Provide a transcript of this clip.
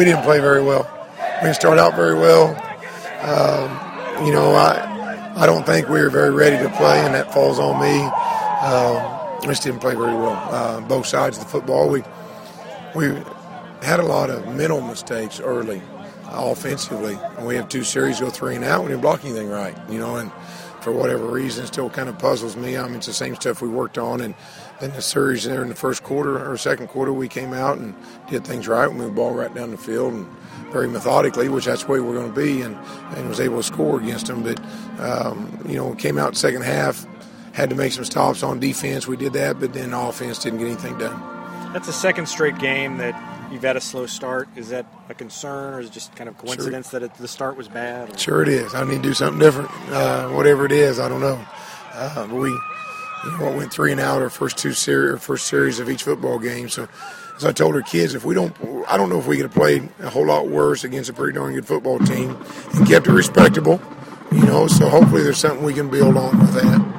we didn't play very well. We didn't start out very well. Um, you know, I I don't think we were very ready to play, and that falls on me. Um, we just didn't play very well. Uh, both sides of the football, we we had a lot of mental mistakes early, offensively. And we have two series go three and out. We didn't block anything right, you know, and for whatever reason, still kind of puzzles me. I mean, it's the same stuff we worked on, and then the series there in the first quarter or second quarter, we came out and did things right. We moved the ball right down the field and very methodically, which that's the way we're going to be, and, and was able to score against them. But um, you know, came out second half, had to make some stops on defense. We did that, but then offense didn't get anything done. That's the second straight game that you've had a slow start. Is that a concern, or is it just kind of coincidence sure. that it, the start was bad? Or? Sure, it is. I need to do something different. Uh, whatever it is, I don't know. Uh, but we, you know, went three and out our first two series, first series of each football game. So, as I told our kids, if we don't, I don't know if we could have played a whole lot worse against a pretty darn good football team and kept it respectable. You know, so hopefully there's something we can build on with that.